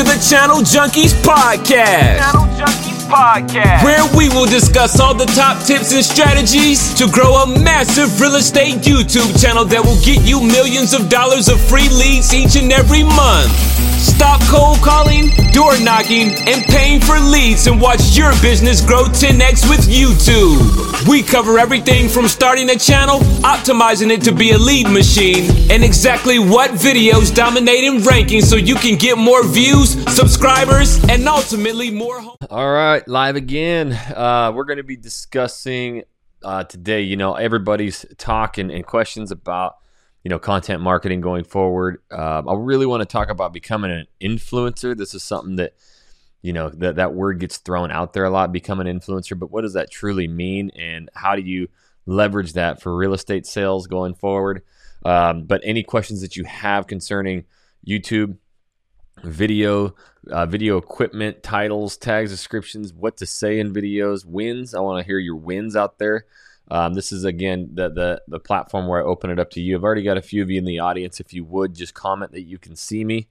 to the Channel Junkies Podcast. Channel Junkies Podcast. Where we will discuss all the top tips and strategies to grow a massive real estate YouTube channel that will get you millions of dollars of free leads each and every month. Stop cold calling, door knocking, and paying for leads and watch your business grow 10x with YouTube. We cover everything from starting a channel, optimizing it to be a lead machine, and exactly what videos dominate in rankings so you can get more views, subscribers, and ultimately more. All right, live again. Uh, we're going to be discussing uh, today. You know, everybody's talking and questions about you know content marketing going forward. Uh, I really want to talk about becoming an influencer. This is something that you know that that word gets thrown out there a lot. Become an influencer, but what does that truly mean, and how do you leverage that for real estate sales going forward? Um, but any questions that you have concerning YouTube, video, uh, video equipment, titles, tags, descriptions, what to say in videos, wins. I want to hear your wins out there. Um, this is again the, the the platform where I open it up to you. I've already got a few of you in the audience. If you would just comment that you can see me.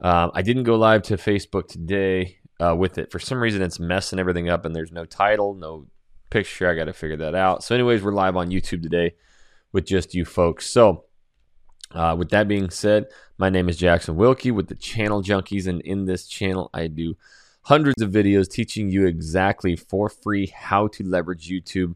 Um, I didn't go live to Facebook today uh, with it. For some reason, it's messing everything up, and there's no title, no picture. I got to figure that out. So, anyways, we're live on YouTube today with just you folks. So, uh, with that being said, my name is Jackson Wilkey with the Channel Junkies, and in this channel, I do hundreds of videos teaching you exactly for free how to leverage YouTube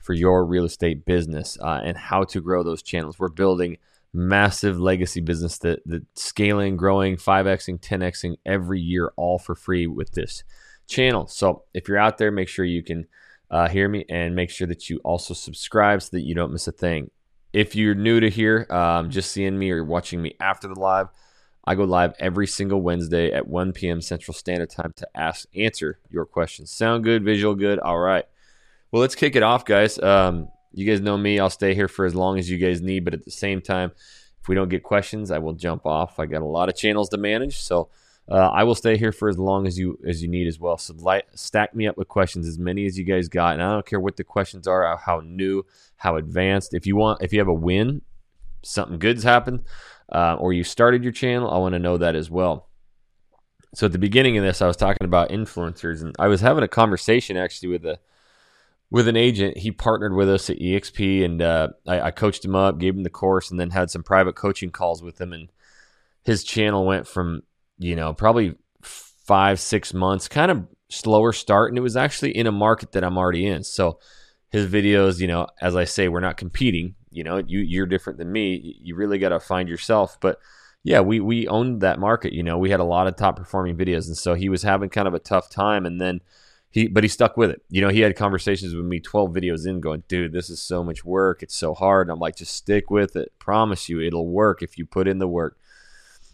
for your real estate business uh, and how to grow those channels. We're building massive legacy business that, that scaling, growing, 5xing, 10xing every year, all for free with this channel. So if you're out there, make sure you can uh, hear me and make sure that you also subscribe so that you don't miss a thing. If you're new to here, um, just seeing me or watching me after the live, I go live every single Wednesday at 1 p.m. Central Standard Time to ask answer your questions. Sound good, visual good. All right. Well, let's kick it off, guys. Um, you guys know me. I'll stay here for as long as you guys need, but at the same time, if we don't get questions, I will jump off. I got a lot of channels to manage, so uh, I will stay here for as long as you as you need as well. So light, stack me up with questions, as many as you guys got, and I don't care what the questions are, how new, how advanced. If you want, if you have a win, something good's happened, uh, or you started your channel, I want to know that as well. So at the beginning of this, I was talking about influencers, and I was having a conversation actually with a with an agent. He partnered with us at EXP, and uh, I, I, coached him up, gave him the course, and then had some private coaching calls with him. And his channel went from you know probably five six months, kind of slower start, and it was actually in a market that I'm already in. So his videos, you know, as I say, we're not competing. You know, you you're different than me. You really got to find yourself, but. Yeah, we we owned that market. You know, we had a lot of top performing videos, and so he was having kind of a tough time. And then he but he stuck with it. You know, he had conversations with me 12 videos in going, "Dude, this is so much work. It's so hard." And I'm like, "Just stick with it. Promise you it'll work if you put in the work."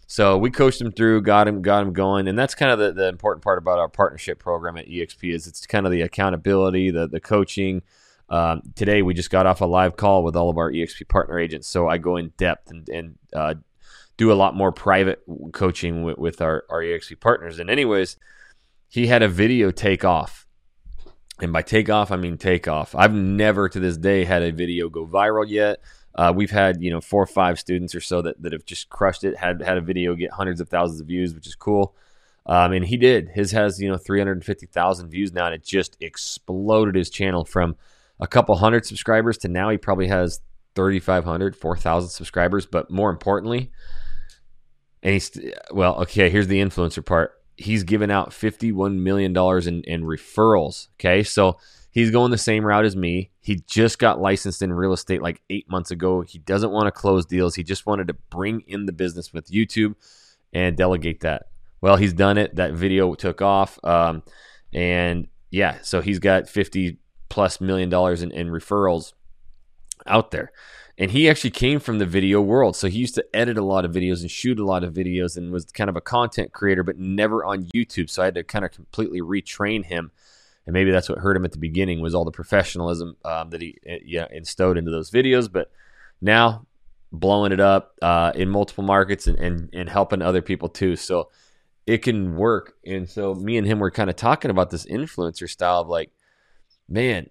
So we coached him through, got him got him going, and that's kind of the, the important part about our partnership program at EXP is it's kind of the accountability, the the coaching. Um, today we just got off a live call with all of our EXP partner agents, so I go in depth and, and uh, do a lot more private coaching with, with our, our EXP partners. And anyways, he had a video take off. And by take off, I mean take off. I've never to this day had a video go viral yet. Uh, we've had you know four or five students or so that, that have just crushed it. Had had a video get hundreds of thousands of views, which is cool. Um, and he did. His has you know three hundred fifty thousand views now, and it just exploded his channel from a couple hundred subscribers to now he probably has 3,500, 4,000 subscribers. But more importantly, and he's well, okay. Here's the influencer part he's given out $51 million in, in referrals. Okay. So he's going the same route as me. He just got licensed in real estate like eight months ago. He doesn't want to close deals. He just wanted to bring in the business with YouTube and delegate that. Well, he's done it. That video took off. Um, and yeah, so he's got 50 plus million dollars in, in referrals out there and he actually came from the video world. So he used to edit a lot of videos and shoot a lot of videos and was kind of a content creator, but never on YouTube. So I had to kind of completely retrain him. And maybe that's what hurt him at the beginning was all the professionalism um, that he yeah, instilled into those videos. But now blowing it up uh, in multiple markets and, and, and helping other people too. So it can work. And so me and him were kind of talking about this influencer style of like, man,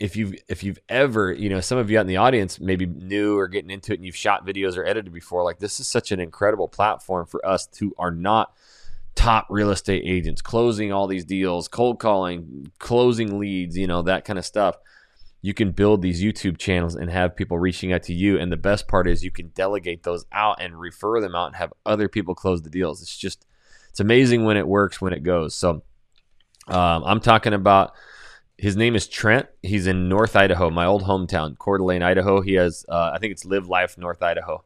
if you've if you've ever you know some of you out in the audience maybe new or getting into it and you've shot videos or edited before like this is such an incredible platform for us who are not top real estate agents, closing all these deals, cold calling, closing leads, you know, that kind of stuff. You can build these YouTube channels and have people reaching out to you. And the best part is you can delegate those out and refer them out and have other people close the deals. It's just, it's amazing when it works, when it goes. So um, I'm talking about his name is Trent. He's in North Idaho, my old hometown, Coeur d'Alene, Idaho. He has, uh, I think it's Live Life North Idaho.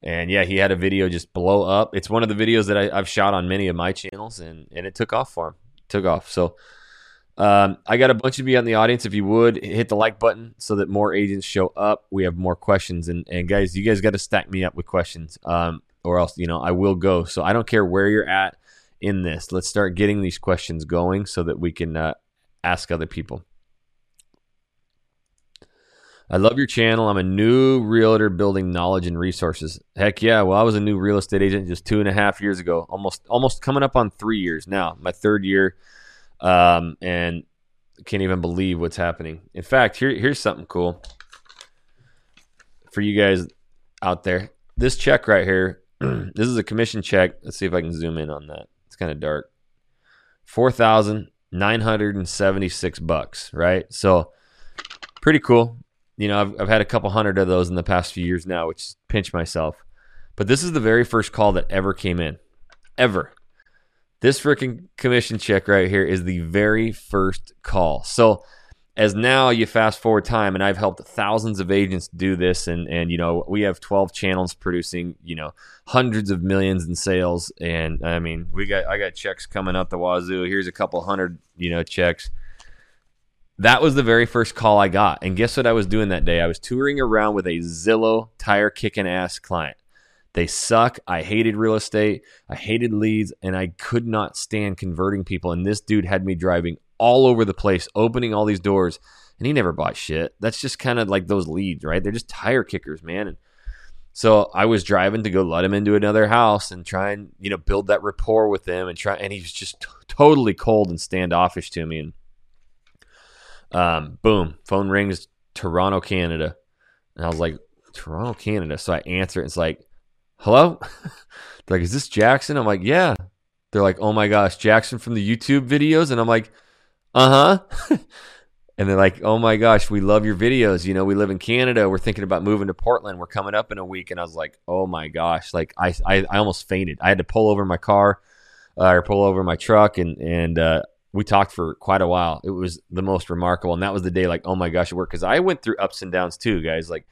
And yeah, he had a video just blow up. It's one of the videos that I, have shot on many of my channels, and and it took off for him. Took off. So um, I got a bunch of you in the audience. If you would hit the like button so that more agents show up, we have more questions. And and guys, you guys got to stack me up with questions, um, or else you know I will go. So I don't care where you're at in this. Let's start getting these questions going so that we can uh, ask other people. I love your channel. I'm a new realtor building knowledge and resources. Heck yeah. Well, I was a new real estate agent just two and a half years ago, almost almost coming up on three years now, my third year. Um, and can't even believe what's happening. In fact, here, here's something cool for you guys out there. This check right here, this is a commission check. Let's see if I can zoom in on that. It's kind of dark. 4,976 bucks, right? So pretty cool you know, I've, I've had a couple hundred of those in the past few years now, which pinch myself. But this is the very first call that ever came in, ever. This freaking commission check right here is the very first call. So, as now you fast forward time, and I've helped thousands of agents do this, and and you know we have 12 channels producing you know hundreds of millions in sales, and I mean we got I got checks coming up the wazoo. Here's a couple hundred you know checks that was the very first call I got. And guess what I was doing that day? I was touring around with a Zillow tire kicking ass client. They suck. I hated real estate. I hated leads, and I could not stand converting people. And this dude had me driving all over the place, opening all these doors, and he never bought shit. That's just kind of like those leads, right? They're just tire kickers, man. And so I was driving to go let him into another house and try and you know build that rapport with them and try. And he was just t- totally cold and standoffish to me. And um, boom, phone rings, Toronto, Canada. And I was like, Toronto, Canada. So I answer it. It's like, hello? They're like, is this Jackson? I'm like, yeah. They're like, oh my gosh, Jackson from the YouTube videos? And I'm like, uh huh. and they're like, oh my gosh, we love your videos. You know, we live in Canada. We're thinking about moving to Portland. We're coming up in a week. And I was like, oh my gosh. Like, I, I, I almost fainted. I had to pull over my car uh, or pull over my truck and, and, uh, we talked for quite a while. It was the most remarkable, and that was the day. Like, oh my gosh, it worked because I went through ups and downs too, guys. Like,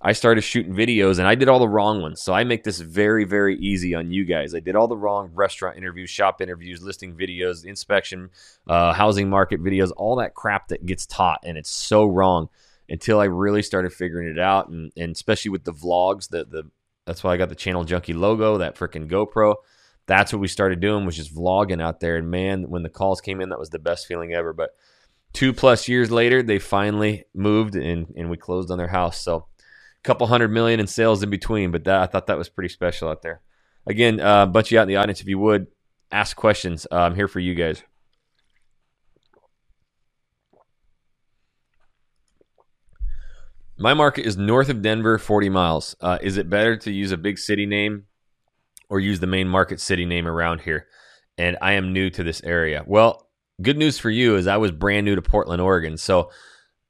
I started shooting videos and I did all the wrong ones. So I make this very, very easy on you guys. I did all the wrong restaurant interviews, shop interviews, listing videos, inspection, uh, housing market videos, all that crap that gets taught, and it's so wrong until I really started figuring it out, and, and especially with the vlogs, the the that's why I got the channel junkie logo, that freaking GoPro that's what we started doing was just vlogging out there. And man, when the calls came in, that was the best feeling ever. But two plus years later, they finally moved and, and we closed on their house. So couple hundred million in sales in between. But that I thought that was pretty special out there. Again, uh, bunch of you out in the audience, if you would ask questions, uh, I'm here for you guys. My market is north of Denver, 40 miles. Uh, is it better to use a big city name or use the main market city name around here. And I am new to this area. Well, good news for you is I was brand new to Portland, Oregon. So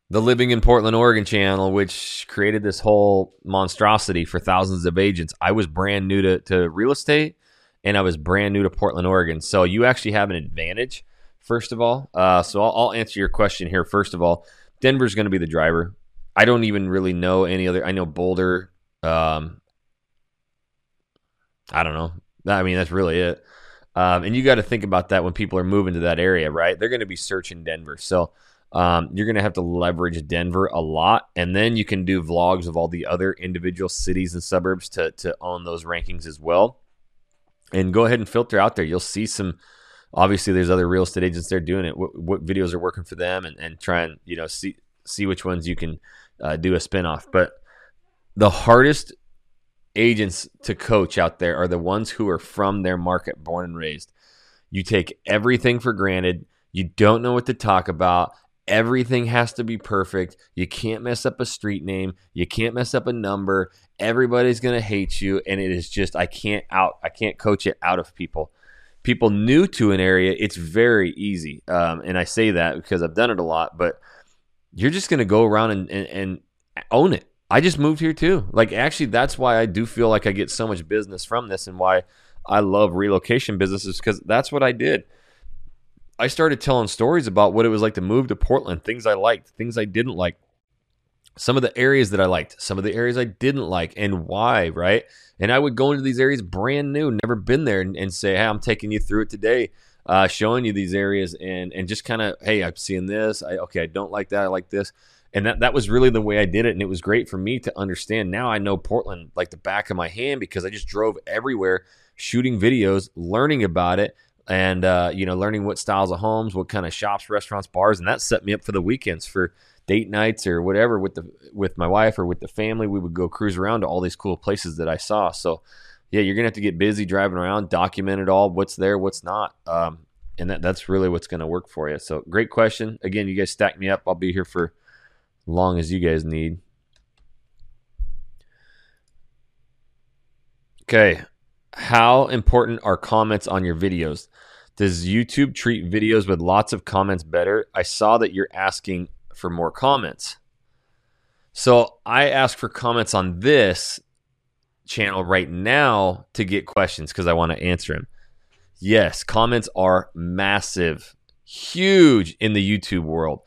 the Living in Portland, Oregon channel, which created this whole monstrosity for thousands of agents, I was brand new to, to real estate and I was brand new to Portland, Oregon. So you actually have an advantage, first of all. Uh, so I'll, I'll answer your question here. First of all, Denver's going to be the driver. I don't even really know any other. I know Boulder, um, I don't know. I mean, that's really it. Um, and you got to think about that when people are moving to that area, right? They're going to be searching Denver. So um, you're going to have to leverage Denver a lot. And then you can do vlogs of all the other individual cities and suburbs to, to own those rankings as well. And go ahead and filter out there. You'll see some, obviously, there's other real estate agents there doing it. What, what videos are working for them and, and try and, you know, see, see which ones you can uh, do a spinoff. But the hardest agents to coach out there are the ones who are from their market, born and raised. You take everything for granted. You don't know what to talk about. Everything has to be perfect. You can't mess up a street name. You can't mess up a number. Everybody's going to hate you. And it is just, I can't out, I can't coach it out of people people new to an area, it's very easy. Um, and I say that because I've done it a lot, but you're just going to go around and, and, and own it. I just moved here too. Like, actually, that's why I do feel like I get so much business from this and why I love relocation businesses because that's what I did. I started telling stories about what it was like to move to Portland, things I liked, things I didn't like, some of the areas that I liked, some of the areas I didn't like, and why, right? And I would go into these areas brand new, never been there, and, and say, "Hey, I'm taking you through it today, uh, showing you these areas, and and just kind of, hey, I'm seeing this. I, okay, I don't like that. I like this." And that, that was really the way I did it. And it was great for me to understand. Now I know Portland like the back of my hand because I just drove everywhere shooting videos, learning about it, and uh, you know, learning what styles of homes, what kind of shops, restaurants, bars, and that set me up for the weekends for date nights or whatever with the with my wife or with the family. We would go cruise around to all these cool places that I saw. So, yeah, you're gonna have to get busy driving around, document it all, what's there, what's not, um, and that that's really what's gonna work for you. So, great question. Again, you guys stack me up. I'll be here for as long as you guys need. Okay, how important are comments on your videos? Does YouTube treat videos with lots of comments better? I saw that you're asking for more comments. So I ask for comments on this channel right now to get questions because I want to answer them. Yes, comments are massive, huge in the YouTube world.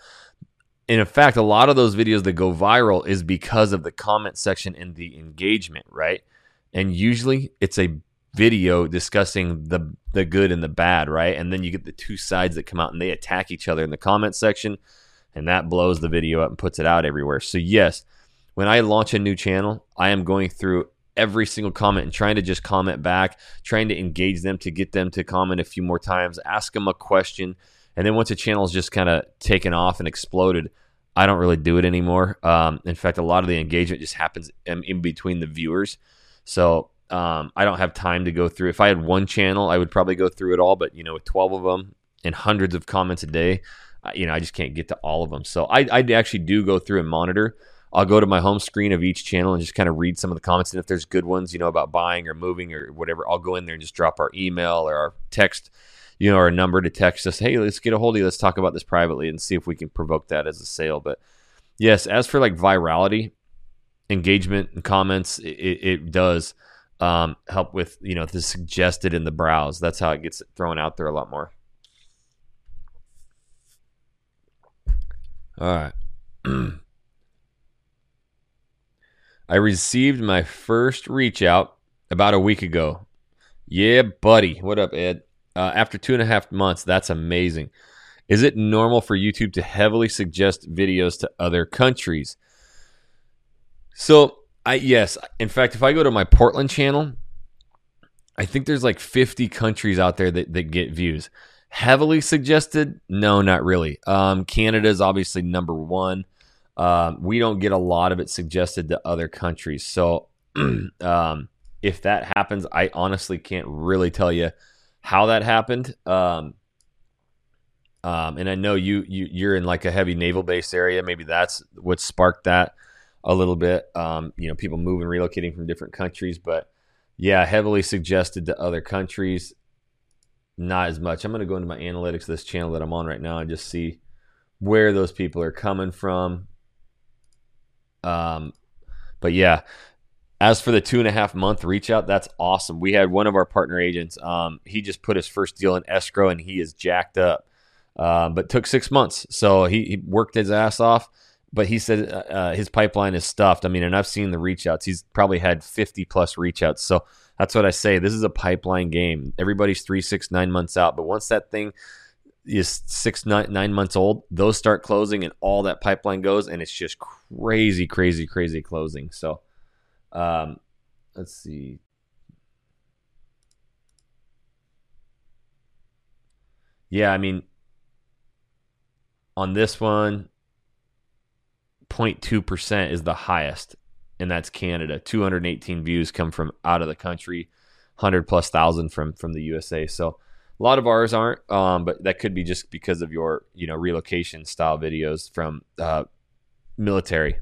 And in fact, a lot of those videos that go viral is because of the comment section and the engagement, right? And usually it's a video discussing the the good and the bad, right? And then you get the two sides that come out and they attack each other in the comment section, and that blows the video up and puts it out everywhere. So yes, when I launch a new channel, I am going through every single comment and trying to just comment back, trying to engage them to get them to comment a few more times, ask them a question, and then once a channel is just kind of taken off and exploded, I don't really do it anymore. Um, in fact, a lot of the engagement just happens in, in between the viewers. So um, I don't have time to go through. If I had one channel, I would probably go through it all. But you know, with twelve of them and hundreds of comments a day, you know, I just can't get to all of them. So I, I actually do go through and monitor. I'll go to my home screen of each channel and just kind of read some of the comments. And if there's good ones, you know, about buying or moving or whatever, I'll go in there and just drop our email or our text, you know, our number to text us. Hey, let's get a hold of you. Let's talk about this privately and see if we can provoke that as a sale. But yes, as for like virality, engagement and comments, it, it does um, help with you know the suggested in the browse. That's how it gets thrown out there a lot more. All right. I received my first reach out about a week ago. Yeah, buddy. What up, Ed? Uh, after two and a half months, that's amazing. Is it normal for YouTube to heavily suggest videos to other countries? So I yes. In fact, if I go to my Portland channel, I think there's like 50 countries out there that, that get views. Heavily suggested? No, not really. Um, Canada is obviously number one. Um, we don't get a lot of it suggested to other countries. So um, if that happens, I honestly can't really tell you how that happened. Um, um, and I know you, you you're in like a heavy naval base area. Maybe that's what sparked that a little bit. Um, you know, people moving, relocating from different countries, but yeah, heavily suggested to other countries. Not as much. I'm going to go into my analytics of this channel that I'm on right now and just see where those people are coming from. Um, but yeah, as for the two and a half month reach out, that's awesome. We had one of our partner agents. Um, he just put his first deal in escrow and he is jacked up. Uh, but took six months, so he, he worked his ass off but he said uh, uh, his pipeline is stuffed. I mean, and I've seen the reach outs. He's probably had 50 plus reach outs. So that's what I say. This is a pipeline game. Everybody's three, six, nine months out. But once that thing is six, nine, nine months old, those start closing and all that pipeline goes. And it's just crazy, crazy, crazy closing. So um, let's see. Yeah, I mean, on this one, 0.2% is the highest, and that's Canada. 218 views come from out of the country, 100 plus thousand from from the USA. So a lot of ours aren't, um, but that could be just because of your you know relocation style videos from uh, military.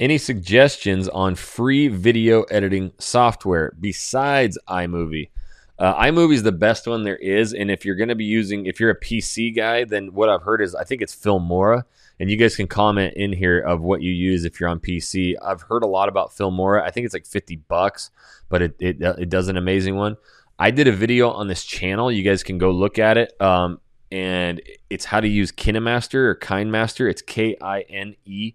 Any suggestions on free video editing software besides iMovie? Uh, iMovie is the best one there is, and if you're going to be using, if you're a PC guy, then what I've heard is I think it's Filmora, and you guys can comment in here of what you use if you're on PC. I've heard a lot about Filmora. I think it's like 50 bucks, but it it, it does an amazing one. I did a video on this channel. You guys can go look at it. Um, and it's how to use KineMaster or KindMaster. It's K I N E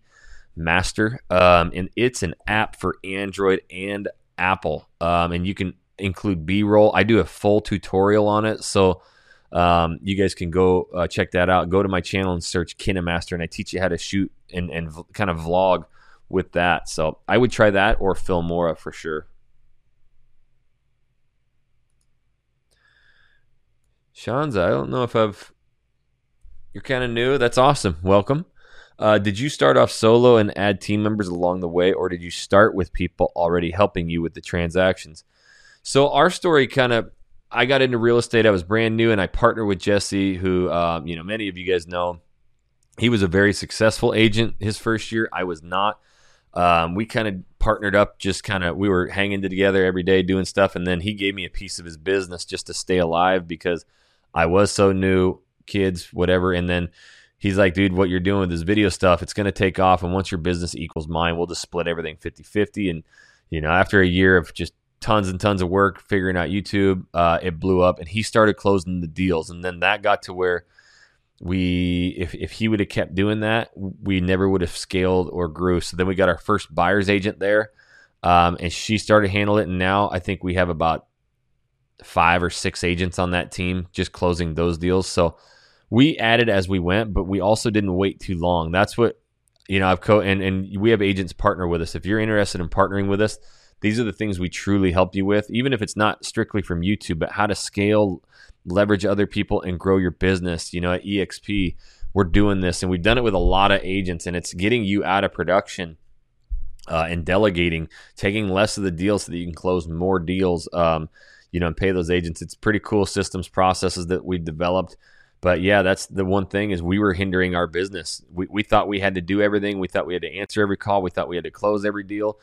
Master, um, and it's an app for Android and Apple. Um, and you can include B-roll. I do a full tutorial on it, so um, you guys can go uh, check that out. Go to my channel and search KineMaster, and I teach you how to shoot and, and v- kind of vlog with that. So I would try that or Filmora for sure. Shanza, I don't know if I've. You're kind of new. That's awesome. Welcome. Uh, did you start off solo and add team members along the way, or did you start with people already helping you with the transactions? So our story kind of, I got into real estate. I was brand new, and I partnered with Jesse, who um, you know many of you guys know. He was a very successful agent his first year. I was not. Um, we kind of partnered up, just kind of we were hanging together every day doing stuff, and then he gave me a piece of his business just to stay alive because I was so new, kids, whatever. And then he's like, dude, what you're doing with this video stuff, it's going to take off. And once your business equals mine, we'll just split everything 50 50. And, you know, after a year of just tons and tons of work figuring out YouTube, uh, it blew up and he started closing the deals. And then that got to where we, if, if he would have kept doing that, we never would have scaled or grew. So then we got our first buyer's agent there. Um, and she started handling it. And now I think we have about five or six agents on that team just closing those deals. So we added as we went, but we also didn't wait too long. That's what you know. I've co and and we have agents partner with us. If you're interested in partnering with us, these are the things we truly help you with. Even if it's not strictly from YouTube, but how to scale, leverage other people, and grow your business. You know, at EXP, we're doing this, and we've done it with a lot of agents, and it's getting you out of production. Uh, and delegating, taking less of the deals so that you can close more deals. Um, you know, and pay those agents. It's pretty cool systems processes that we've developed. But yeah, that's the one thing is we were hindering our business. We, we thought we had to do everything. We thought we had to answer every call. We thought we had to close every deal,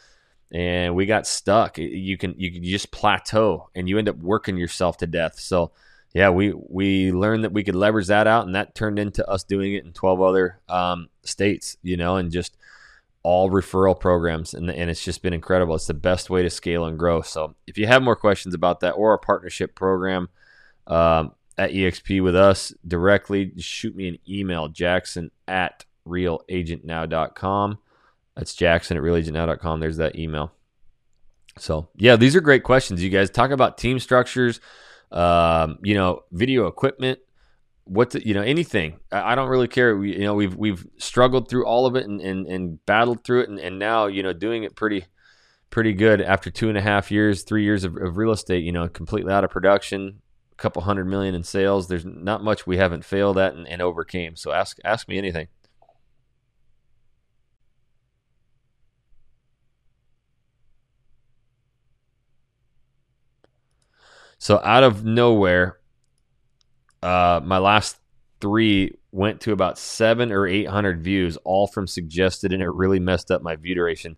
and we got stuck. You can you can just plateau, and you end up working yourself to death. So yeah, we we learned that we could leverage that out, and that turned into us doing it in twelve other um, states. You know, and just all referral programs, and, and it's just been incredible. It's the best way to scale and grow. So if you have more questions about that or a partnership program um, at EXP with us directly, shoot me an email, jackson at realagentnow.com. That's jackson at realagentnow.com. There's that email. So yeah, these are great questions. You guys talk about team structures, um, you know, video equipment, what you know anything I, don't really care we, you know we've we've struggled through all of it and, and, and battled through it and, and now you know doing it pretty pretty good after two and a half years three years of, of real estate you know completely out of production a couple hundred million in sales there's not much we haven't failed at and, and overcame so ask ask me anything so out of nowhere uh, my last three went to about seven or eight hundred views, all from suggested, and it really messed up my view duration.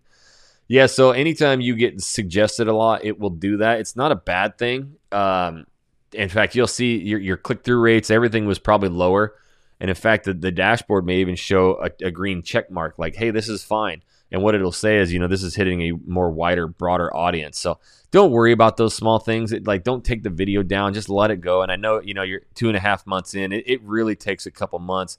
Yeah, so anytime you get suggested a lot, it will do that. It's not a bad thing. Um, in fact, you'll see your, your click through rates, everything was probably lower. And in fact, the, the dashboard may even show a, a green check mark like, hey, this is fine. And what it'll say is, you know, this is hitting a more wider, broader audience. So don't worry about those small things. It, like, don't take the video down. Just let it go. And I know, you know, you're two and a half months in. It, it really takes a couple months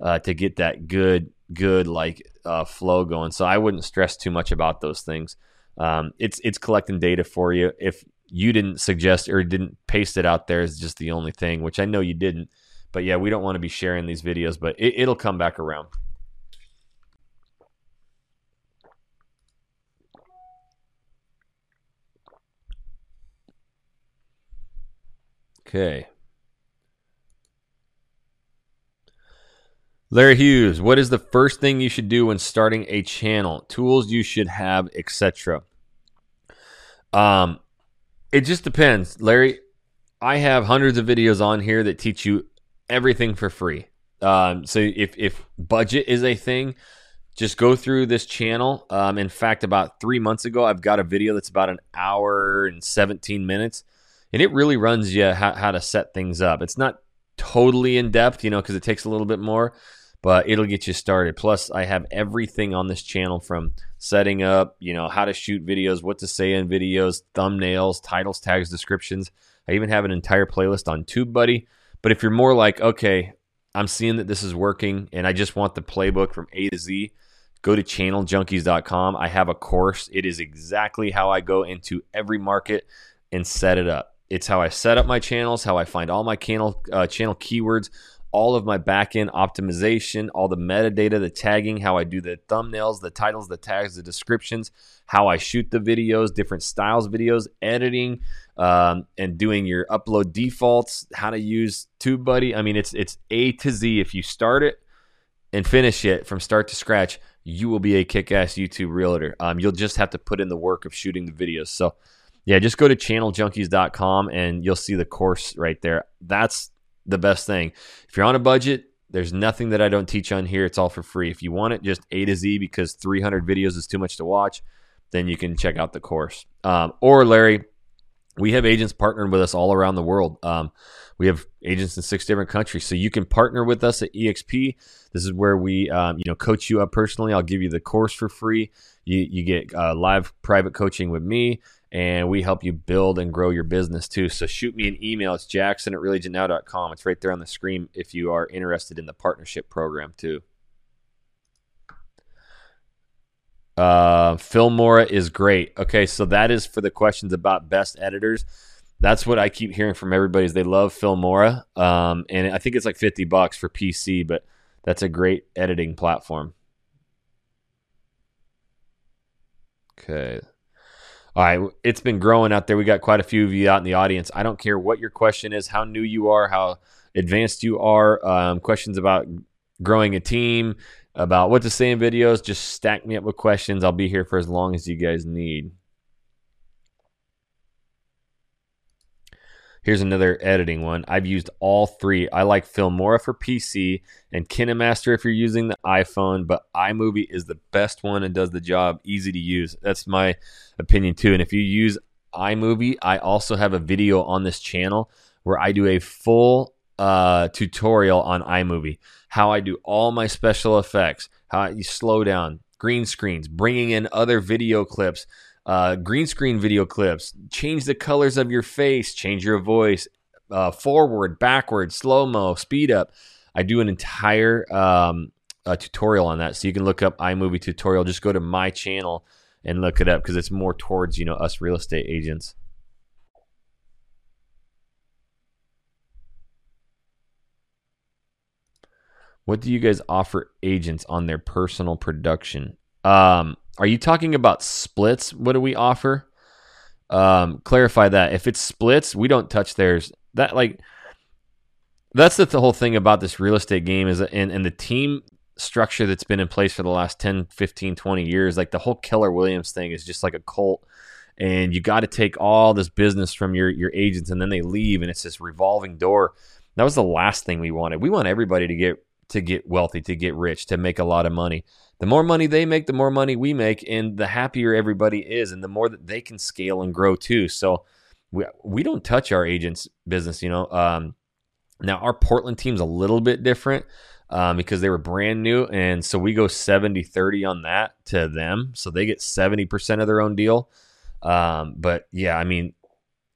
uh, to get that good, good like uh, flow going. So I wouldn't stress too much about those things. Um, it's it's collecting data for you. If you didn't suggest or didn't paste it out there is just the only thing, which I know you didn't. But yeah, we don't want to be sharing these videos, but it, it'll come back around. Okay. Larry Hughes, what is the first thing you should do when starting a channel? Tools you should have, etc. Um, it just depends, Larry. I have hundreds of videos on here that teach you everything for free. Um, so if if budget is a thing, just go through this channel. Um, in fact, about three months ago, I've got a video that's about an hour and 17 minutes, and it really runs you how, how to set things up. It's not totally in depth, you know, because it takes a little bit more, but it'll get you started. Plus, I have everything on this channel from setting up, you know, how to shoot videos, what to say in videos, thumbnails, titles, tags, descriptions. I even have an entire playlist on TubeBuddy. But if you're more like, okay, I'm seeing that this is working and I just want the playbook from A to Z, go to channeljunkies.com. I have a course. It is exactly how I go into every market and set it up. It's how I set up my channels, how I find all my channel uh, channel keywords, all of my backend optimization, all the metadata, the tagging, how I do the thumbnails, the titles, the tags, the descriptions, how I shoot the videos, different styles videos, editing, um, and doing your upload defaults, how to use TubeBuddy. I mean, it's it's A to Z. If you start it and finish it from start to scratch, you will be a kick-ass YouTube realtor. Um, you'll just have to put in the work of shooting the videos. So, yeah, just go to channeljunkies.com and you'll see the course right there. That's the best thing. If you're on a budget, there's nothing that I don't teach on here. It's all for free. If you want it just A to Z because 300 videos is too much to watch, then you can check out the course. Um, or Larry, we have agents partnering with us all around the world. Um, we have agents in six different countries, so you can partner with us at EXP. This is where we, um, you know, coach you up personally. I'll give you the course for free. You you get uh, live private coaching with me, and we help you build and grow your business too. So shoot me an email. It's Jackson at realagentnow.com. It's right there on the screen if you are interested in the partnership program too. Uh, Filmora is great. Okay, so that is for the questions about best editors. That's what I keep hearing from everybody is they love Filmora, um, and I think it's like fifty bucks for PC, but that's a great editing platform. Okay. All right, it's been growing out there. We got quite a few of you out in the audience. I don't care what your question is, how new you are, how advanced you are, um, questions about growing a team, about what to say in videos, just stack me up with questions. I'll be here for as long as you guys need. Here's another editing one. I've used all three. I like Filmora for PC and KineMaster if you're using the iPhone, but iMovie is the best one and does the job. Easy to use. That's my opinion too. And if you use iMovie, I also have a video on this channel where I do a full uh, tutorial on iMovie, how I do all my special effects, how you slow down, green screens, bringing in other video clips, uh, green screen video clips, change the colors of your face, change your voice, uh, forward, backward, slow mo, speed up. I do an entire um, tutorial on that, so you can look up iMovie tutorial. Just go to my channel and look it up because it's more towards you know us real estate agents. What do you guys offer agents on their personal production? Um, are you talking about splits? What do we offer? Um, clarify that. If it's splits, we don't touch theirs. That like that's the, the whole thing about this real estate game is and, and the team structure that's been in place for the last 10, 15, 20 years. Like the whole Keller Williams thing is just like a cult. And you got to take all this business from your your agents and then they leave and it's this revolving door. That was the last thing we wanted. We want everybody to get to get wealthy, to get rich, to make a lot of money. The more money they make, the more money we make, and the happier everybody is, and the more that they can scale and grow too. So we we don't touch our agents' business, you know. Um, now our Portland team's a little bit different um, because they were brand new, and so we go 70-30 on that to them, so they get seventy percent of their own deal. Um, but yeah, I mean,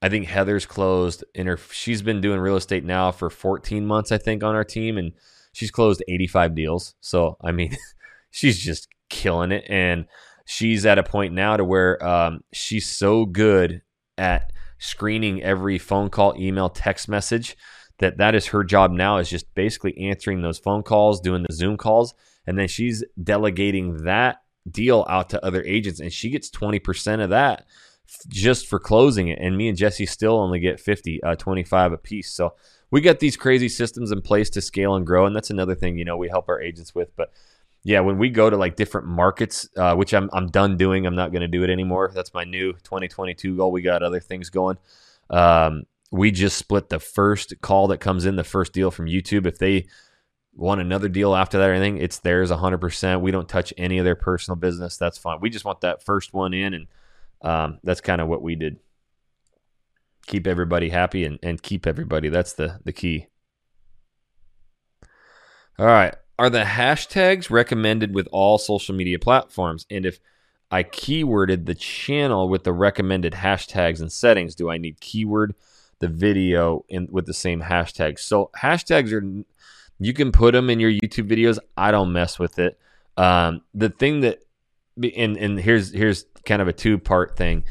I think Heather's closed, and her she's been doing real estate now for fourteen months, I think, on our team, and she's closed 85 deals. So, I mean, she's just killing it. And she's at a point now to where um, she's so good at screening every phone call, email, text message that that is her job now is just basically answering those phone calls, doing the Zoom calls, and then she's delegating that deal out to other agents and she gets 20% of that just for closing it and me and Jesse still only get 50 uh, 25 a piece. So we got these crazy systems in place to scale and grow, and that's another thing you know we help our agents with. But yeah, when we go to like different markets, uh, which I'm I'm done doing, I'm not going to do it anymore. That's my new 2022 goal. We got other things going. Um, we just split the first call that comes in, the first deal from YouTube. If they want another deal after that or anything, it's theirs 100%. We don't touch any of their personal business. That's fine. We just want that first one in, and um, that's kind of what we did. Keep everybody happy and, and keep everybody. That's the, the key. All right. Are the hashtags recommended with all social media platforms? And if I keyworded the channel with the recommended hashtags and settings, do I need keyword the video in with the same hashtags? So hashtags are you can put them in your YouTube videos. I don't mess with it. Um, the thing that and and here's here's kind of a two part thing.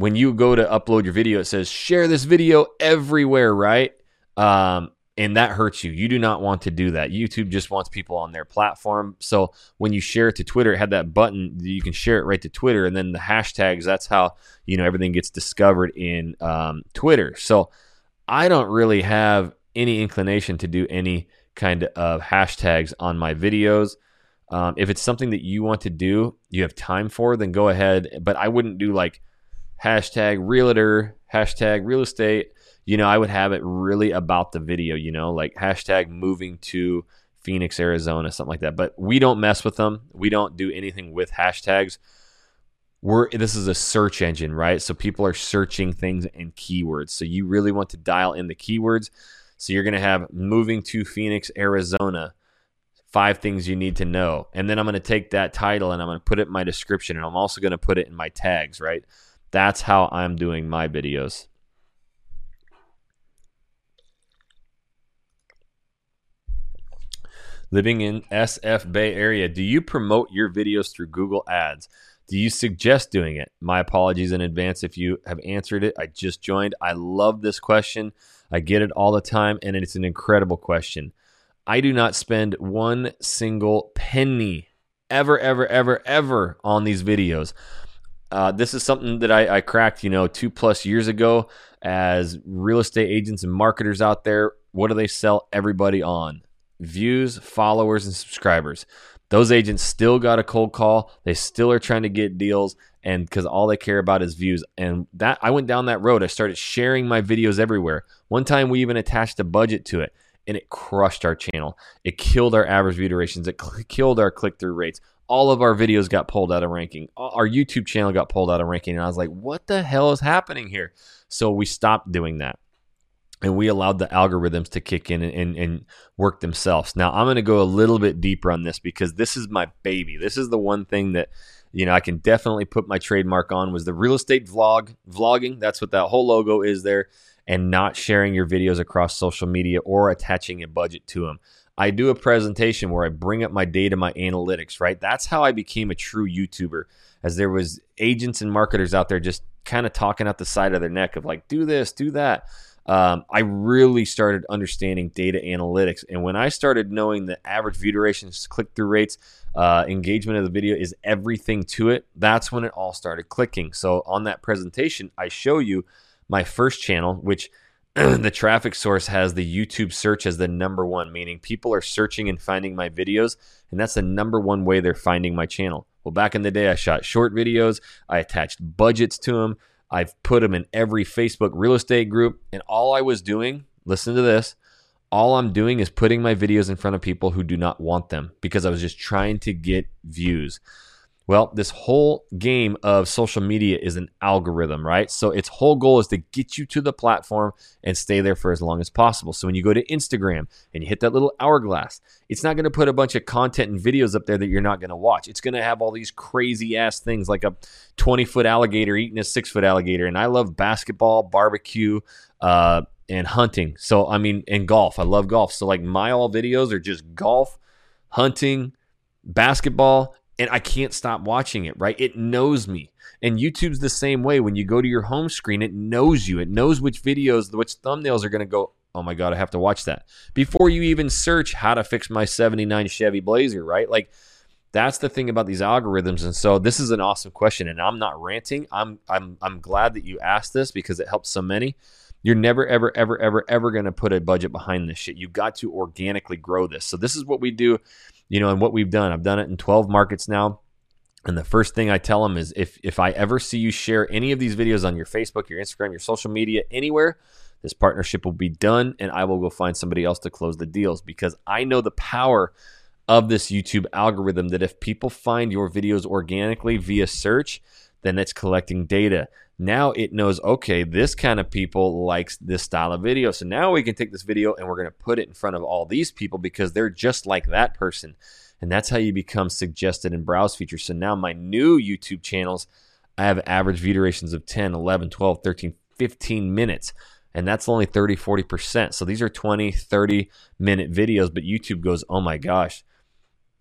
When you go to upload your video, it says share this video everywhere, right? Um, and that hurts you. You do not want to do that. YouTube just wants people on their platform. So when you share it to Twitter, it had that button you can share it right to Twitter, and then the hashtags. That's how you know everything gets discovered in um, Twitter. So I don't really have any inclination to do any kind of hashtags on my videos. Um, if it's something that you want to do, you have time for, then go ahead. But I wouldn't do like hashtag realtor, hashtag real estate you know, I would have it really about the video, you know, like hashtag moving to Phoenix, Arizona, something like that. But we don't mess with them. We don't do anything with hashtags. We're this is a search engine, right? So people are searching things and keywords. So you really want to dial in the keywords. So you're going to have moving to Phoenix, Arizona, five things you need to know. And then I'm going to take that title and I'm going to put it in my description and I'm also going to put it in my tags, right? That's how I'm doing my videos. living in SF Bay Area, do you promote your videos through Google Ads? Do you suggest doing it? My apologies in advance if you have answered it. I just joined. I love this question. I get it all the time, and it's an incredible question. I do not spend one single penny ever, ever, ever, ever on these videos. Uh, this is something that I, I cracked, you know, two plus years ago as real estate agents and marketers out there. What do they sell everybody on? views, followers, and subscribers. Those agents still got a cold call. They still are trying to get deals, and because all they care about is views. And that I went down that road. I started sharing my videos everywhere. One time we even attached a budget to it, and it crushed our channel. It killed our average view durations. It cl- killed our click through rates. All of our videos got pulled out of ranking. Our YouTube channel got pulled out of ranking, and I was like, "What the hell is happening here?" So we stopped doing that and we allowed the algorithms to kick in and, and, and work themselves. Now, I'm going to go a little bit deeper on this because this is my baby. This is the one thing that you know I can definitely put my trademark on was the real estate vlog vlogging. That's what that whole logo is there, and not sharing your videos across social media or attaching a budget to them. I do a presentation where I bring up my data, my analytics. Right, that's how I became a true YouTuber. As there was agents and marketers out there just kind of talking out the side of their neck of like, do this, do that um, I really started understanding data analytics. And when I started knowing the average view durations, click through rates, uh, engagement of the video is everything to it, that's when it all started clicking. So on that presentation, I show you my first channel, which the traffic source has the YouTube search as the number one, meaning people are searching and finding my videos, and that's the number one way they're finding my channel. Well, back in the day, I shot short videos, I attached budgets to them. I've put them in every Facebook real estate group. And all I was doing, listen to this, all I'm doing is putting my videos in front of people who do not want them because I was just trying to get views. Well, this whole game of social media is an algorithm, right? So its whole goal is to get you to the platform and stay there for as long as possible. So when you go to Instagram and you hit that little hourglass, it's not going to put a bunch of content and videos up there that you're not going to watch. It's going to have all these crazy ass things like a 20 foot alligator eating a six foot alligator. And I love basketball, barbecue, uh, and hunting. So, I mean, and golf. I love golf. So, like, my all videos are just golf, hunting, basketball, and I can't stop watching it, right? It knows me. And YouTube's the same way. When you go to your home screen, it knows you. It knows which videos, which thumbnails are going to go, oh my God, I have to watch that. Before you even search how to fix my 79 Chevy Blazer, right? Like, that's the thing about these algorithms. And so this is an awesome question. And I'm not ranting. I'm I'm I'm glad that you asked this because it helps so many. You're never, ever, ever, ever, ever going to put a budget behind this shit. You've got to organically grow this. So this is what we do you know, and what we've done. I've done it in 12 markets now. And the first thing I tell them is if if I ever see you share any of these videos on your Facebook, your Instagram, your social media, anywhere, this partnership will be done and I will go find somebody else to close the deals because I know the power of this YouTube algorithm that if people find your videos organically via search, then it's collecting data. Now it knows, okay, this kind of people likes this style of video. So now we can take this video and we're going to put it in front of all these people because they're just like that person. And that's how you become suggested in browse features. So now my new YouTube channels, I have average view durations of 10, 11, 12, 13, 15 minutes. And that's only 30, 40%. So these are 20, 30 minute videos. But YouTube goes, oh my gosh,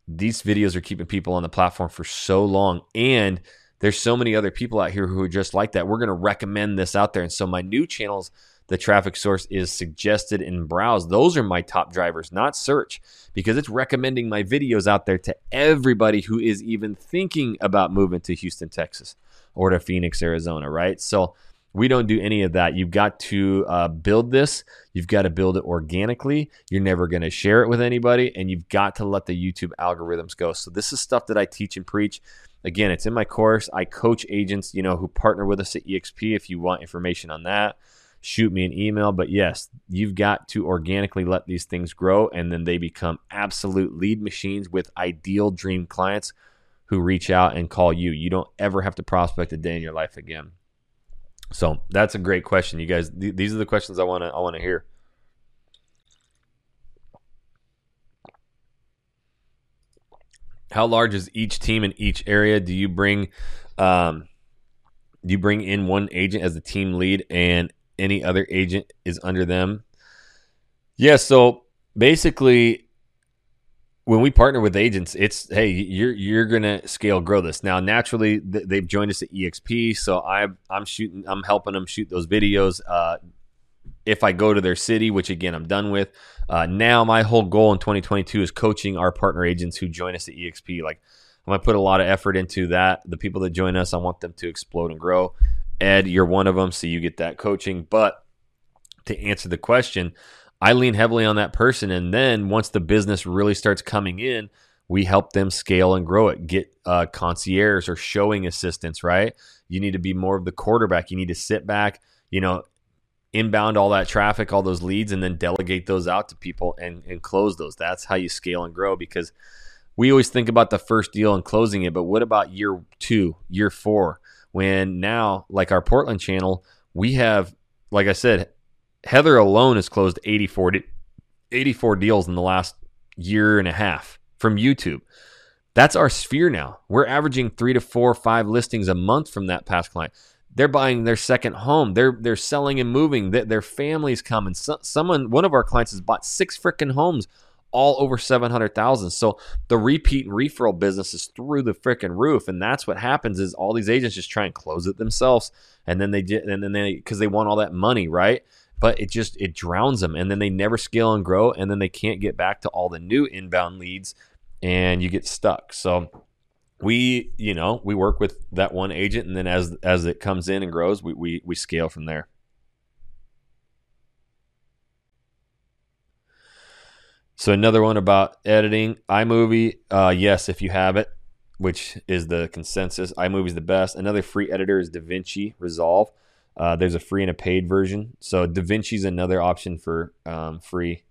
these videos are keeping people on the platform for so long. And there's so many other people out here who are just like that. We're going to recommend this out there. And so my new channels, the traffic source is suggested and browse. Those are my top drivers, not search, because it's recommending my videos out there to everybody who is even thinking about moving to Houston, Texas or to Phoenix, Arizona, right? So we don't do any of that. You've got to uh, build this. You've got to build it organically. You're never going to share it with anybody, and you've got to let the YouTube algorithms go. So this is stuff that I teach and preach. Again, it's in my course. I coach agents, you know, who partner with us at EXP. If you want information on that, shoot me an email. But yes, you've got to organically let these things grow, and then they become absolute lead machines with ideal dream clients who reach out and call you. You don't ever have to prospect a day in your life again. So that's a great question, you guys. Th- these are the questions I want to I want to hear. How large is each team in each area? Do you bring um, do you bring in one agent as the team lead and any other agent is under them? Yeah, so basically when we partner with agents, it's hey, you're you're gonna scale grow this. Now, naturally, th- they've joined us at EXP, so I'm I'm shooting, I'm helping them shoot those videos. Uh, if I go to their city, which again I'm done with, uh, now my whole goal in 2022 is coaching our partner agents who join us at EXP. Like I'm gonna put a lot of effort into that. The people that join us, I want them to explode and grow. Ed, you're one of them, so you get that coaching. But to answer the question, I lean heavily on that person. And then once the business really starts coming in, we help them scale and grow it. Get uh, concierge or showing assistants, right? You need to be more of the quarterback. You need to sit back, you know, inbound all that traffic, all those leads, and then delegate those out to people and, and close those. That's how you scale and grow because we always think about the first deal and closing it. But what about year two, year four? When now, like our Portland channel, we have, like I said, Heather alone has closed 84, 84 deals in the last year and a half from YouTube. That's our sphere now. We're averaging three to four, five listings a month from that past client. They're buying their second home. They're they're selling and moving. Their, their families come and so, someone, one of our clients has bought six freaking homes, all over seven hundred thousand. So the repeat and referral business is through the freaking roof, and that's what happens. Is all these agents just try and close it themselves, and then they and then they because they want all that money, right? But it just it drowns them and then they never scale and grow and then they can't get back to all the new inbound leads and you get stuck. So we you know we work with that one agent and then as as it comes in and grows we we, we scale from there. So another one about editing. imovie uh, yes if you have it which is the consensus imovie is the best. Another free editor is davinci resolve uh, there's a free and a paid version. So DaVinci is another option for um, free.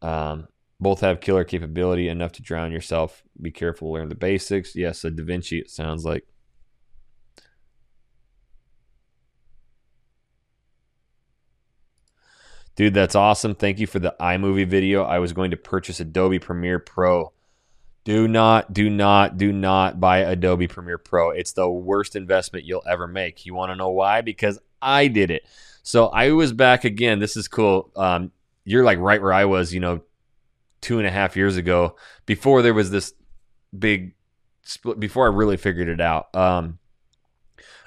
Um, both have killer capability enough to drown yourself. Be careful, learn the basics. Yes, a DaVinci, it sounds like. Dude, that's awesome. Thank you for the iMovie video. I was going to purchase Adobe Premiere Pro. Do not, do not, do not buy Adobe Premiere Pro. It's the worst investment you'll ever make. You want to know why? Because I did it. So I was back again. This is cool. Um, you're like right where I was, you know, two and a half years ago before there was this big split, before I really figured it out. Um,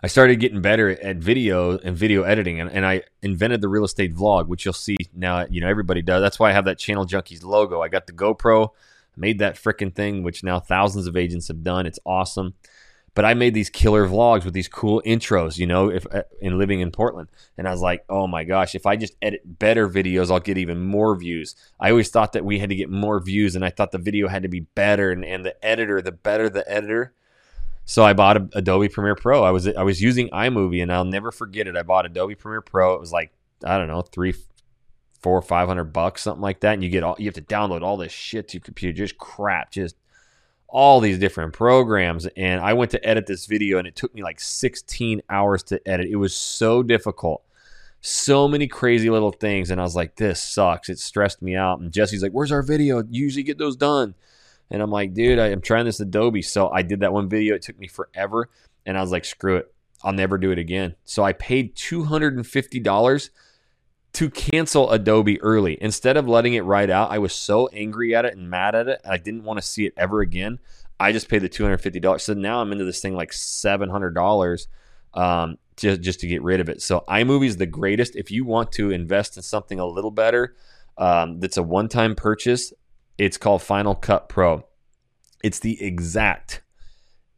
I started getting better at video and video editing, and, and I invented the real estate vlog, which you'll see now. You know, everybody does. That's why I have that Channel Junkies logo. I got the GoPro, made that freaking thing, which now thousands of agents have done. It's awesome. But I made these killer vlogs with these cool intros, you know, if uh, in living in Portland. And I was like, oh my gosh, if I just edit better videos, I'll get even more views. I always thought that we had to get more views, and I thought the video had to be better. And, and the editor, the better the editor, So I bought a, Adobe Premiere Pro. I was I was using iMovie, and I'll never forget it. I bought Adobe Premiere Pro. It was like I don't know three, four, five hundred bucks, something like that. And you get all you have to download all this shit to your computer, just crap, just all these different programs. And I went to edit this video, and it took me like sixteen hours to edit. It was so difficult so many crazy little things. And I was like, this sucks. It stressed me out. And Jesse's like, where's our video? You usually get those done. And I'm like, dude, I am trying this Adobe. So I did that one video. It took me forever. And I was like, screw it. I'll never do it again. So I paid $250 to cancel Adobe early. Instead of letting it ride out, I was so angry at it and mad at it. and I didn't want to see it ever again. I just paid the $250. So now I'm into this thing like $700 um, just, just to get rid of it. So iMovie is the greatest. If you want to invest in something a little better, um, that's a one time purchase, it's called Final Cut Pro. It's the exact,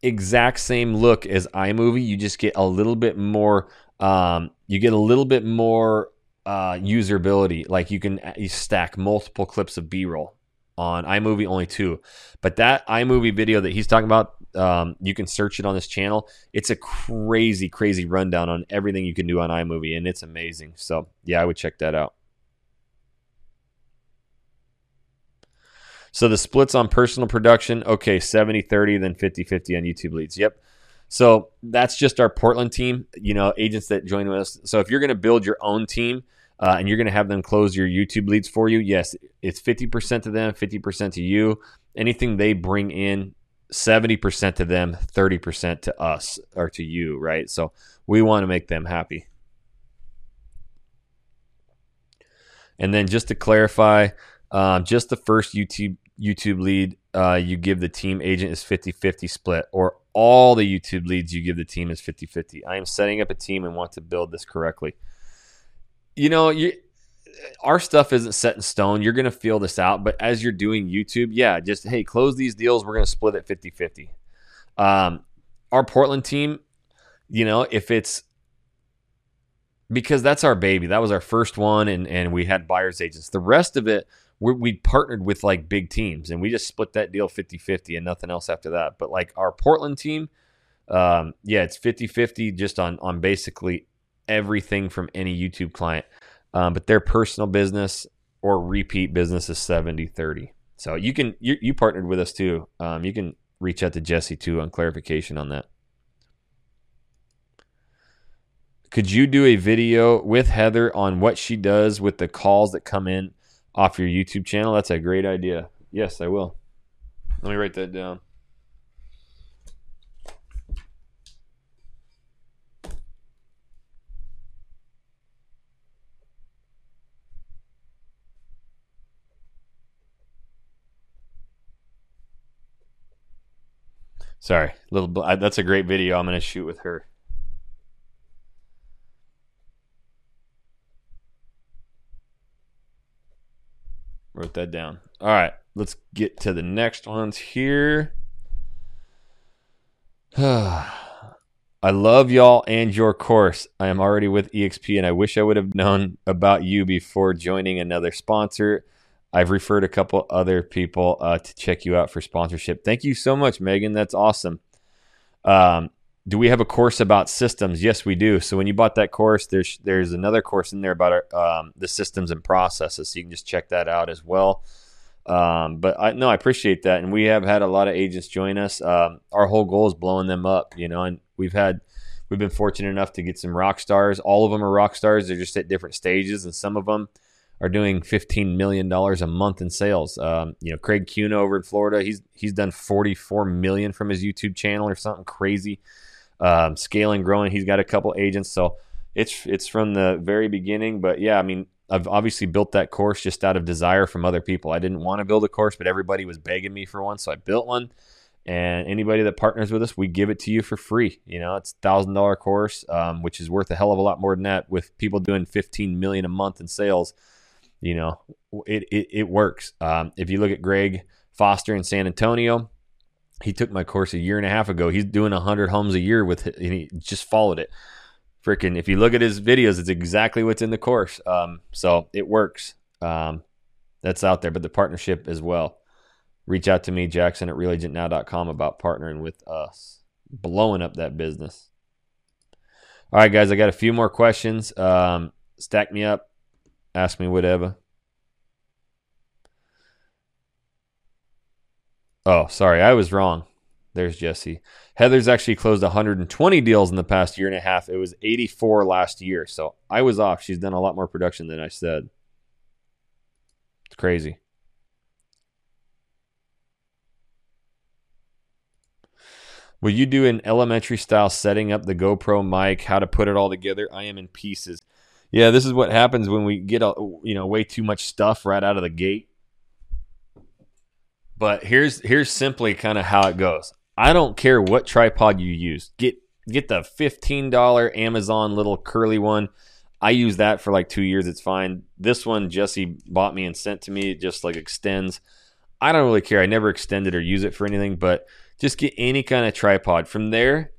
exact same look as iMovie. You just get a little bit more, um, you get a little bit more uh, usability. Like you can you stack multiple clips of B roll on iMovie only two. But that iMovie video that he's talking about, um, you can search it on this channel. It's a crazy, crazy rundown on everything you can do on iMovie, and it's amazing. So yeah, I would check that out. So the splits on personal production, okay, 70 30, then 50 50 on YouTube leads. Yep. So that's just our Portland team, you know, agents that join with us. So if you're going to build your own team, uh, and you're going to have them close your YouTube leads for you, yes, it's 50% to them, 50% to you. Anything they bring in, 70% to them, 30% to us or to you, right? So we want to make them happy. And then just to clarify, um, just the first YouTube YouTube lead uh, you give the team agent is 50-50 split, or all the YouTube leads you give the team is 50-50. I am setting up a team and want to build this correctly you know, you our stuff isn't set in stone. You're going to feel this out. But as you're doing YouTube, yeah, just, hey, close these deals. We're going to split it 50 50. Um, our Portland team, you know, if it's because that's our baby, that was our first one, and, and we had buyer's agents. The rest of it, we partnered with like big teams and we just split that deal 50 50 and nothing else after that. But like our Portland team, um, yeah, it's 50 50 just on, on basically everything from any YouTube client. Um, but their personal business or repeat business is 70 30. So you can, you, you partnered with us too. Um, you can reach out to Jesse too on clarification on that. Could you do a video with Heather on what she does with the calls that come in off your YouTube channel? That's a great idea. Yes, I will. Let me write that down. Sorry, little. That's a great video. I'm going to shoot with her. Wrote that down. All right, let's get to the next ones here. I love y'all and your course. I am already with EXP and I wish I would have known about you before joining another sponsor. I've referred a couple other people uh, to check you out for sponsorship. Thank you so much, Megan. That's awesome. Um, do we have a course about systems? Yes, we do. So when you bought that course, there's there's another course in there about our, um, the systems and processes. So you can just check that out as well. Um, but I no, I appreciate that, and we have had a lot of agents join us. Um, our whole goal is blowing them up, you know, and we've had we've been fortunate enough to get some rock stars. All of them are rock stars. They're just at different stages, and some of them are doing $15 million a month in sales. Um, you know, Craig Kuhn over in Florida, he's he's done 44 million from his YouTube channel or something crazy. Um, scaling, growing. He's got a couple agents, so it's it's from the very beginning. But yeah, I mean, I've obviously built that course just out of desire from other people. I didn't want to build a course, but everybody was begging me for one, so I built one. And anybody that partners with us, we give it to you for free. You know, it's thousand dollar course, um, which is worth a hell of a lot more than that. With people doing 15 million a month in sales, you know, it it, it works. Um, if you look at Greg Foster in San Antonio, he took my course a year and a half ago. He's doing hundred homes a year with, it, and he just followed it. Freaking, if you look at his videos, it's exactly what's in the course. Um, so it works. Um, that's out there, but the partnership as well. Reach out to me, Jackson at realagentnow.com about partnering with us. blowing up that business. All right, guys, I got a few more questions. Um, stack me up, ask me whatever. Oh, sorry, I was wrong. There's Jesse. Heather's actually closed 120 deals in the past year and a half. It was 84 last year. So I was off. She's done a lot more production than I said. It's crazy. Will you do an elementary style setting up the GoPro mic, how to put it all together? I am in pieces. Yeah, this is what happens when we get a, you know way too much stuff right out of the gate. But here's here's simply kind of how it goes. I don't care what tripod you use. Get get the $15 Amazon little curly one. I use that for like 2 years. It's fine. This one Jesse bought me and sent to me. It just like extends. I don't really care. I never extend it or use it for anything, but just get any kind of tripod. From there,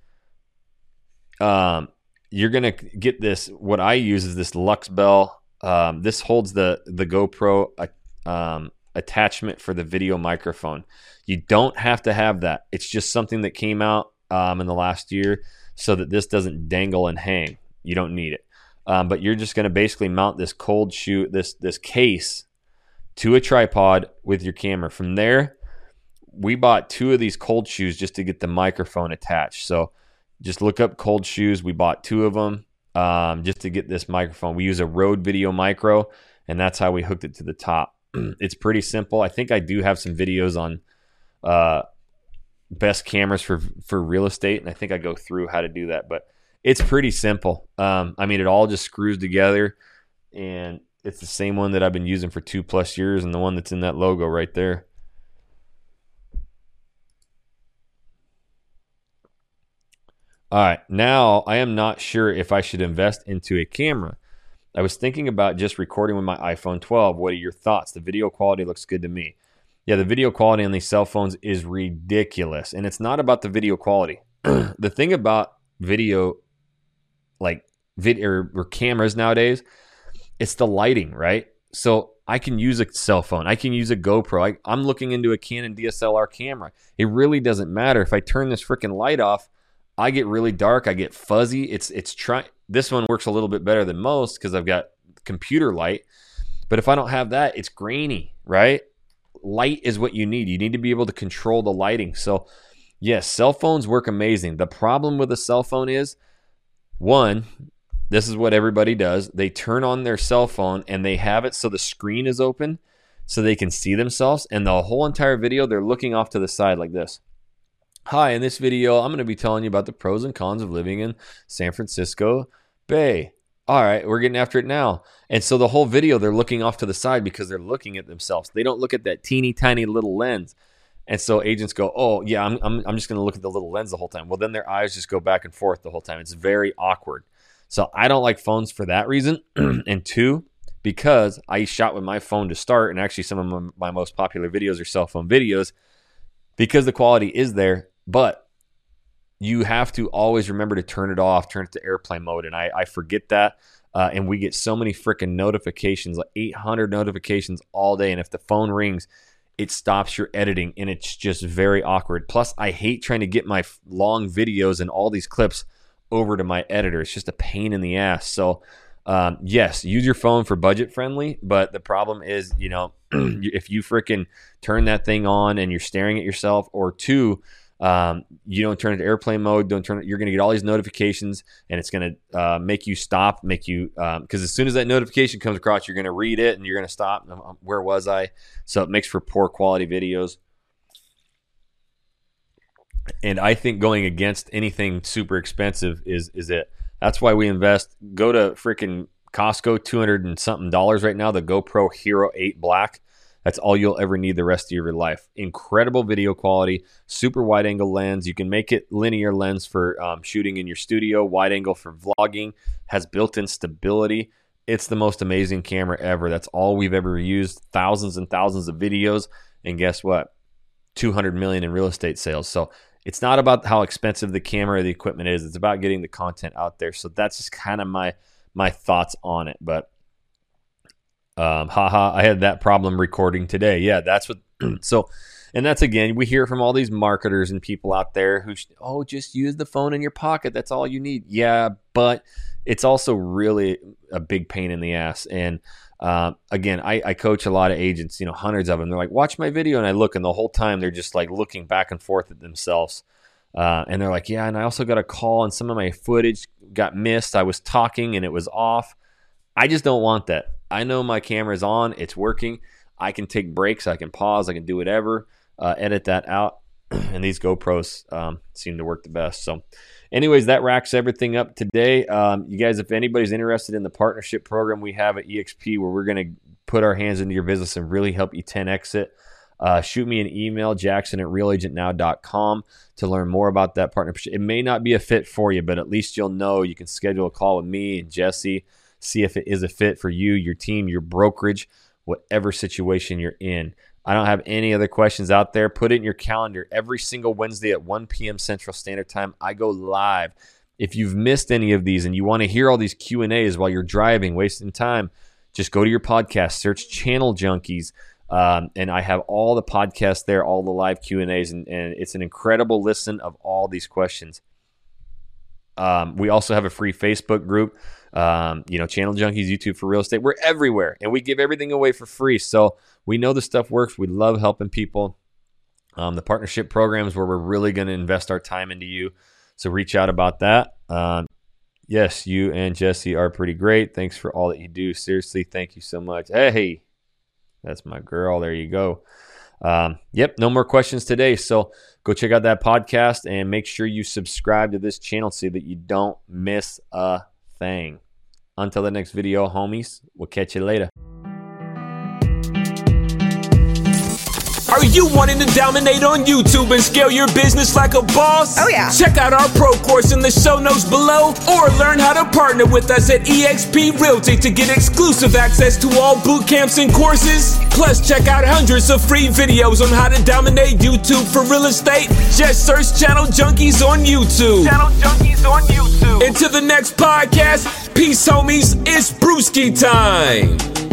um, you're gonna get this. What I use is this Luxbel. Um, this holds the the GoPro uh, um, attachment for the video microphone. You don't have to have that. It's just something that came out um, in the last year so that this doesn't dangle and hang. You don't need it. Um, but you're just to basically mount this cold shoe, this this case, to a tripod with your camera. From there, we bought two of these cold shoes just to get the microphone attached. So just look up cold shoes. We bought two of them um, just to get this microphone. We use a Rode Video Micro, and that's how we hooked it to the top. it's pretty simple. I think I do have some videos on uh, best cameras for for real estate, and I think I go through how to do that. But it's pretty simple. Um, I mean, it all just screws together, and it's the same one that I've been using for two plus years, and the one that's in that logo right there. All right, now I am not sure if I should invest into a camera. I was thinking about just recording with my iPhone 12. What are your thoughts? The video quality looks good to me. Yeah, the video quality on these cell phones is ridiculous. And it's not about the video quality. the thing about video, like video or, cameras nowadays, it's the lighting, right? So I can use a cell phone. I can use a GoPro. I, am looking into a Canon DSLR camera. It really doesn't matter if I turn this freaking light off. I get really dark. I get fuzzy. It's it's trying. This one works a little bit better than most because I've got computer light. But if I don't have that, it's grainy, right? light is what you need. You need to be able to control the lighting. So, yes, cell phones work amazing. The problem with a cell phone is one, this is what everybody does. They turn on their cell phone and they have it so the screen is open so they can see themselves. And the whole entire video, they're looking off to the side like this. Hi, in this video, I'm going to be telling you about the pros and cons of living in San Francisco Bay all right, we're getting after it now. And so the whole video, they're looking off to the side because they're looking at themselves. They don't look at that teeny tiny little lens. And so agents go, oh, yeah, I'm, I'm, I'm just going to look at the little lens the whole time. Well, then their eyes just go back and forth the whole time. It's very awkward. So I don't like phones for that reason. and two, because I shot with my phone to start, and actually some of my, my most popular videos are cell phone videos, because the quality is there. But you have to always remember to turn it off, turn it to airplane mode. And I, I forget that. Uh, and we get so many freaking notifications, like 800 notifications all day. And if the phone rings, it stops your editing and it's just very awkward. Plus, I hate trying to get my long videos and all these clips over to my editor. It's just a pain in the ass. So, um, yes, use your phone for budget friendly, but the problem is, you know, if you freaking turn that thing on and you're staring at yourself, or two, um, you don't turn it to airplane mode. Don't turn it. You're going to get all these notifications, and it's going to uh, make you stop. Make you because um, as soon as that notification comes across, you're going to read it and you're going to stop. Um, um, where was I? So it makes for poor quality videos. And I think going against anything super expensive is is it. That's why we invest. Go to freaking Costco, two hundred and something dollars right now. The GoPro Hero Eight Black that's all you'll ever need the rest of your life. Incredible video quality, super wide angle lens. You can make it linear lens for um, shooting in your studio, wide angle for vlogging, has built in stability. It's the most amazing camera ever. That's all we've ever used. Thousands and thousands of videos. And guess what? 200 million in real estate sales. So it's not about how expensive the camera or the equipment is. It's about getting the content out there. So that's just kind of my my thoughts on it. But um, haha, I had that problem recording today. Yeah, that's what. so And that's again, we hear from all these marketers and people out there who, oh, just use the phone in your pocket. That's all you need. Yeah, but it's also really a big pain in the ass. And uh, again, I, I, coach a lot of agents, you know, hundreds of them. They're like, watch my video. And I look, and the whole time they're just like looking back and forth at themselves. Uh, and they're like, yeah, and I also got a call, and some of my footage got missed. I was talking and it was off. I just don't want that. I know my camera's on, it's working. I can take breaks, I can pause, I can do whatever, uh, edit that out. and these GoPros um, seem to work the best. So, anyways, that racks everything up today. Um, you guys, if anybody's interested in the partnership program we have at EXP, where we're going to put our hands into your business and really help you 10x it, uh, shoot me an email, jackson at realagentnow.com to learn more about that partnership. It may not be a fit for you, but at least you'll know you can schedule a call with me and Jesse, see if it is a fit for you, your team, your brokerage, whatever situation you're in. I don't have any other questions out there. Put it in your calendar. Every single Wednesday at 1 p.m. Central Standard Time, I go live. If you've missed any of these and you want to hear all these Q&As while you're driving, wasting time, just go to your podcast, search Channel Junkies, um, and I have all the podcasts there, all the live Q&As, and, and it's an incredible listen of all these questions. Um, we also have a free Facebook group, um, you know, Channel Junkies, YouTube for Real Estate. We're everywhere, and we give everything away for free. So we know the stuff works. We love helping people. Um, the partnership programs where we're really going to invest our time into you. So reach out about that. Um, yes, you and Jesse are pretty great. Thanks for all that you do. Seriously, thank you so much. Hey, that's my girl. There you go. Um, yep, no more questions today. So go check out that podcast and make sure you subscribe to this channel so that you don't miss a thing. Until the next video, homies, we'll catch you later. Are you wanting to dominate on YouTube and scale your business like a boss? Oh, yeah. Check out our pro course in the show notes below or learn how to partner with us at eXp Realty to get exclusive access to all boot camps and courses. Plus, check out hundreds of free videos on how to dominate YouTube for real estate. Just search Channel Junkies on YouTube. Channel Junkies on YouTube. Until the next podcast, peace, homies. It's Brewski time.